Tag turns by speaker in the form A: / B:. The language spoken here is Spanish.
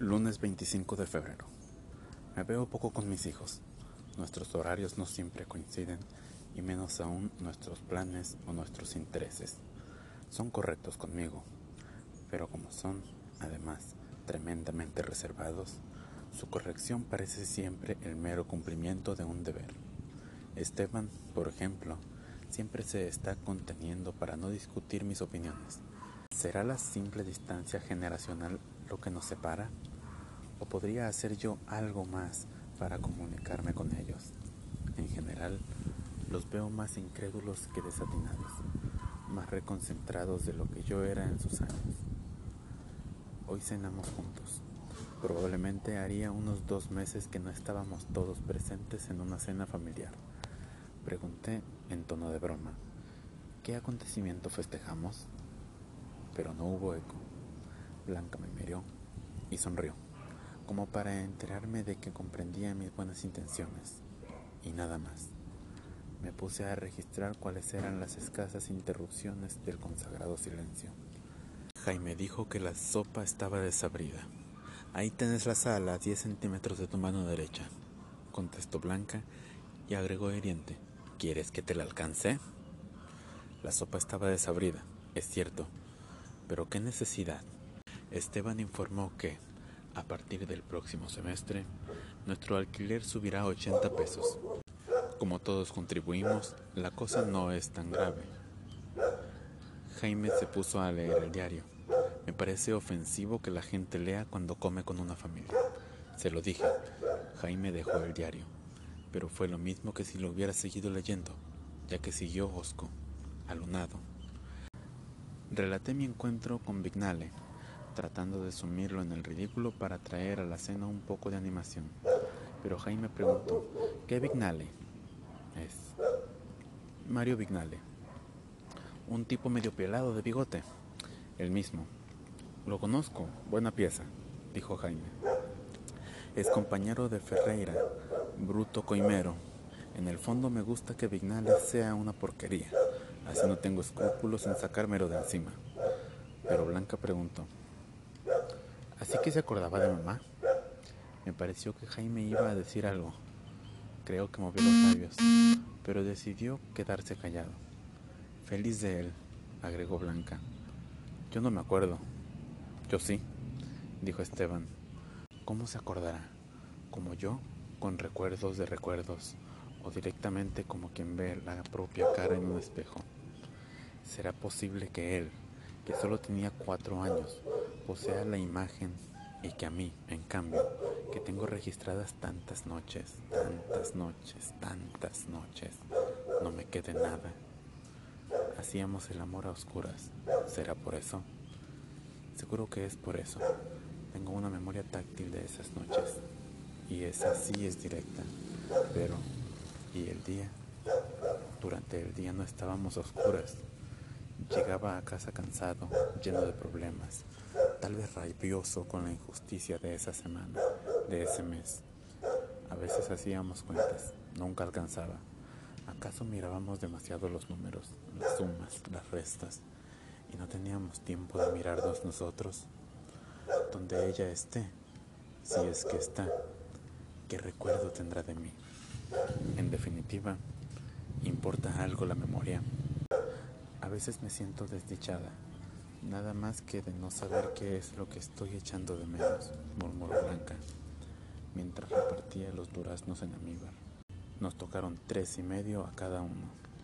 A: Lunes 25 de febrero. Me veo poco con mis hijos. Nuestros horarios no siempre coinciden y menos aún nuestros planes o nuestros intereses. Son correctos conmigo, pero como son, además, tremendamente reservados, su corrección parece siempre el mero cumplimiento de un deber. Esteban, por ejemplo, siempre se está conteniendo para no discutir mis opiniones. ¿Será la simple distancia generacional lo que nos separa? ¿O podría hacer yo algo más para comunicarme con ellos? En general, los veo más incrédulos que desatinados, más reconcentrados de lo que yo era en sus años. Hoy cenamos juntos. Probablemente haría unos dos meses que no estábamos todos presentes en una cena familiar. Pregunté en tono de broma, ¿qué acontecimiento festejamos? pero no hubo eco. Blanca me miró y sonrió, como para enterarme de que comprendía mis buenas intenciones, y nada más. Me puse a registrar cuáles eran las escasas interrupciones del consagrado silencio. Jaime dijo que la sopa estaba desabrida. Ahí tenés la sal a 10 centímetros de tu mano derecha, contestó Blanca y agregó hiriente. ¿Quieres que te la alcance? La sopa estaba desabrida, es cierto, pero qué necesidad. Esteban informó que, a partir del próximo semestre, nuestro alquiler subirá a 80 pesos. Como todos contribuimos, la cosa no es tan grave. Jaime se puso a leer el diario. Me parece ofensivo que la gente lea cuando come con una familia. Se lo dije. Jaime dejó el diario, pero fue lo mismo que si lo hubiera seguido leyendo, ya que siguió Osco, alunado. Relaté mi encuentro con Vignale, tratando de sumirlo en el ridículo para traer a la cena un poco de animación. Pero Jaime preguntó, ¿qué Vignale? Es Mario Vignale. Un tipo medio pelado de bigote. El mismo. Lo conozco, buena pieza, dijo Jaime. Es compañero de Ferreira, bruto coimero. En el fondo me gusta que Vignale sea una porquería. Así no tengo escrúpulos en sacármelo de encima. Pero Blanca preguntó, ¿así que se acordaba de mamá? Me pareció que Jaime iba a decir algo. Creo que movió los labios, pero decidió quedarse callado. Feliz de él, agregó Blanca. Yo no me acuerdo. Yo sí, dijo Esteban. ¿Cómo se acordará? ¿Como yo? Con recuerdos de recuerdos, o directamente como quien ve la propia cara en un espejo. ¿Será posible que él, que solo tenía cuatro años, posea la imagen y que a mí, en cambio, que tengo registradas tantas noches, tantas noches, tantas noches, no me quede nada? Hacíamos el amor a oscuras. ¿Será por eso? Seguro que es por eso. Tengo una memoria táctil de esas noches. Y esa sí es directa. Pero, ¿y el día? Durante el día no estábamos a oscuras. Llegaba a casa cansado, lleno de problemas, tal vez rabioso con la injusticia de esa semana, de ese mes. A veces hacíamos cuentas, nunca alcanzaba. ¿Acaso mirábamos demasiado los números, las sumas, las restas, y no teníamos tiempo de mirarnos nosotros? Donde ella esté, si es que está, ¿qué recuerdo tendrá de mí? En definitiva, ¿importa algo la memoria? A veces me siento desdichada, nada más que de no saber qué es lo que estoy echando de menos, murmuró Blanca, mientras repartía los duraznos en amíbar. Nos tocaron tres y medio a cada uno.